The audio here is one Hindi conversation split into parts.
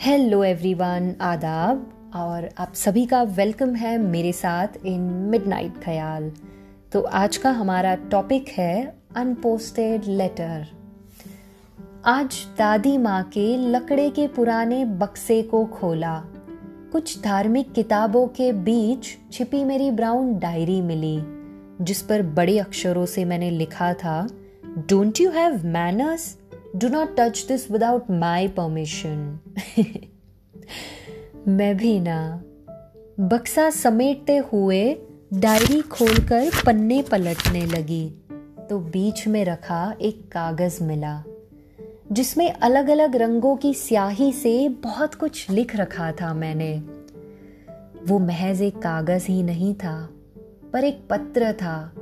हेलो एवरीवन आदाब, और आप सभी का वेलकम है मेरे साथ इन मिडनाइट ख्याल तो आज का हमारा टॉपिक है अनपोस्टेड लेटर आज दादी माँ के लकड़े के पुराने बक्से को खोला। कुछ धार्मिक किताबों के बीच छिपी मेरी ब्राउन डायरी मिली, जिस पर बड़े अक्षरों से मैंने लिखा था don't you have manners do not touch this without my permission मैं भी ना। बक्सा समेटते हुए डायरी खोलकर पन्ने पलटने लगी। तो बीच में रखा एक कागज़ मिला, जिसमें अलग अलग रंगों की स्याही से बहुत कुछ लिख रखा था मैंने। वो महज एक कागज़ ही नहीं था, पर एक पत्र था,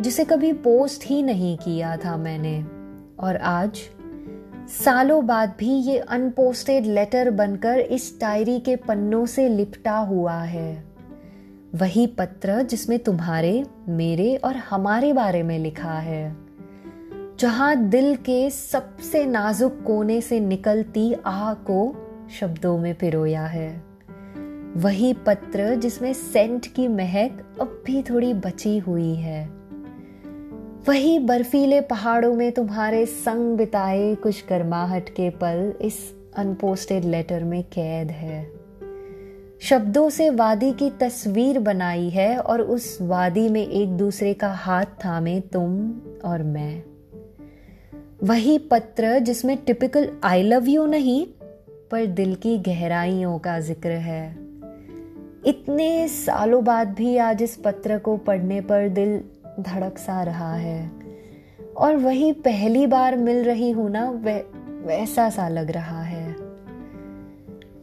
जिसे कभी पोस्ट ही नहीं किया था मैंने। और आज सालों बाद भी ये अनपोस्टेड लेटर बनकर इस डायरी के पन्नों से लिपटा हुआ है। वही पत्र जिसमें तुम्हारे, मेरे और हमारे बारे में लिखा है, जहाँ दिल के सबसे नाजुक कोने से निकलती आह को शब्दों में पिरोया है। वही पत्र जिसमें सेंट की महक अब भी थोड़ी बची हुई है। वही बर्फीले पहाड़ों में तुम्हारे संग बिताए कुछ गर्माहट के पल इस अनपोस्टेड लेटर में कैद है। शब्दों से वादी की तस्वीर बनाई है और उस वादी में एक दूसरे का हाथ थामे तुम और मैं। वही पत्र जिसमें टिपिकल आई लव यू नहीं, पर दिल की गहराइयों का ज़िक्र है। इतने सालों बाद भी आज इस पत्र को पढ़ने पर दिल धड़क सा रहा है। और वही पहली बार मिल रही हूँ ना वैसा सा लग रहा है।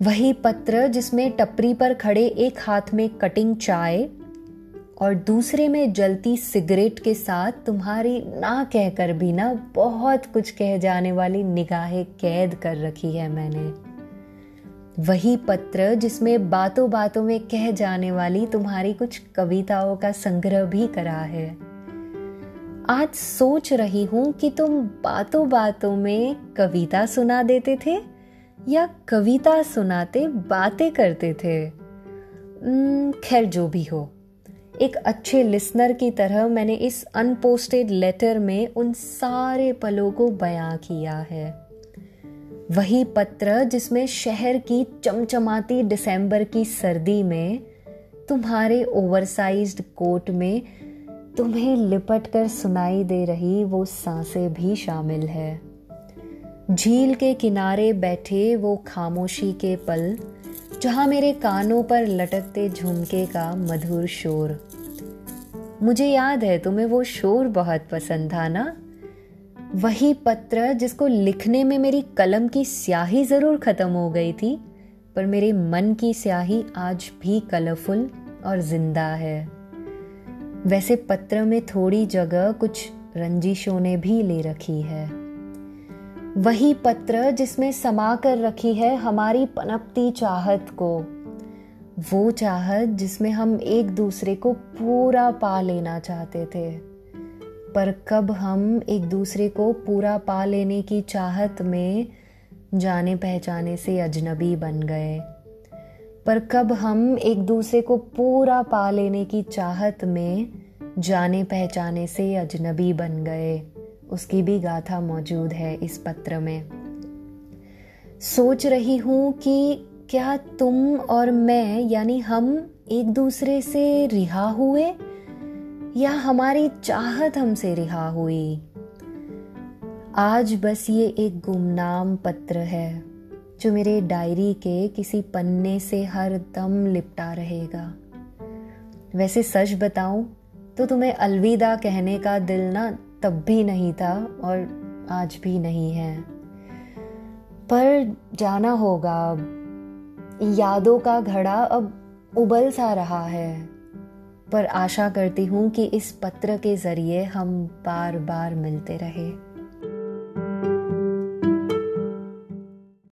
वही पत्र जिसमें टपरी पर खड़े एक हाथ में कटिंग चाय और दूसरे में जलती सिगरेट के साथ तुम्हारी ना कहकर भी ना बहुत कुछ कह जाने वाली निगाहें कैद कर रखी है मैंने। वही पत्र जिसमें बातों बातों में कह जाने वाली तुम्हारी कुछ कविताओं का संग्रह भी करा है। आज सोच रही हूँ कि तुम बातों बातों में कविता सुना देते थे या कविता सुनाते बातें करते थे। खैर, जो भी हो। एक अच्छे लिसनर की तरह मैंने इस अनपोस्टेड लेटर में उन सारे पलों को बयां किया है। वही पत्र जिसमें शहर की चमचमाती दिसंबर की सर्दी में तुम्हारे ओवरसाइज्ड कोट में तुम्हें लिपट कर सुनाई दे रही वो साँसें भी शामिल है। झील के किनारे बैठे वो खामोशी के पल, जहाँ मेरे कानों पर लटकते झुमके का मधुर शोर। मुझे याद है, तुम्हें वो शोर बहुत पसंद था ना? वही पत्र जिसको लिखने में मेरी कलम की स्याही ज़रूर खत्म हो गई थी, पर मेरे मन की स्याही आज भी कलरफुल और ज़िंदा है। वैसे पत्र में थोड़ी जगह कुछ रंजिशों ने भी ले रखी है। वही पत्र जिसमें समा कर रखी है हमारी पनपती चाहत को, वो चाहत जिसमें हम एक दूसरे को पूरा पा लेना चाहते थे। पर कब हम एक दूसरे को पूरा पा लेने की चाहत में जाने पहचाने से अजनबी बन गए। पर कब हम एक दूसरे को पूरा पा लेने की चाहत में जाने पहचाने से अजनबी बन गए। उसकी भी गाथा मौजूद है इस पत्र में। सोच रही हूँ कि क्या तुम और मैं, यानी हम, एक दूसरे से रिहा हुए? या हमारी चाहत हमसे रिहा हुई। आज बस ये एक गुमनाम पत्र है, जो मेरे डायरी के किसी पन्ने से हर दम लिपटा रहेगा। वैसे सच बताऊँ तो तुम्हें अलविदा कहने का दिल ना तब भी नहीं था और आज भी नहीं है। पर जाना होगा यादों का घड़ा अब उबल सा रहा है। पर आशा करती हूँ कि इस पत्र के ज़रिए हम बार बार मिलते रहे।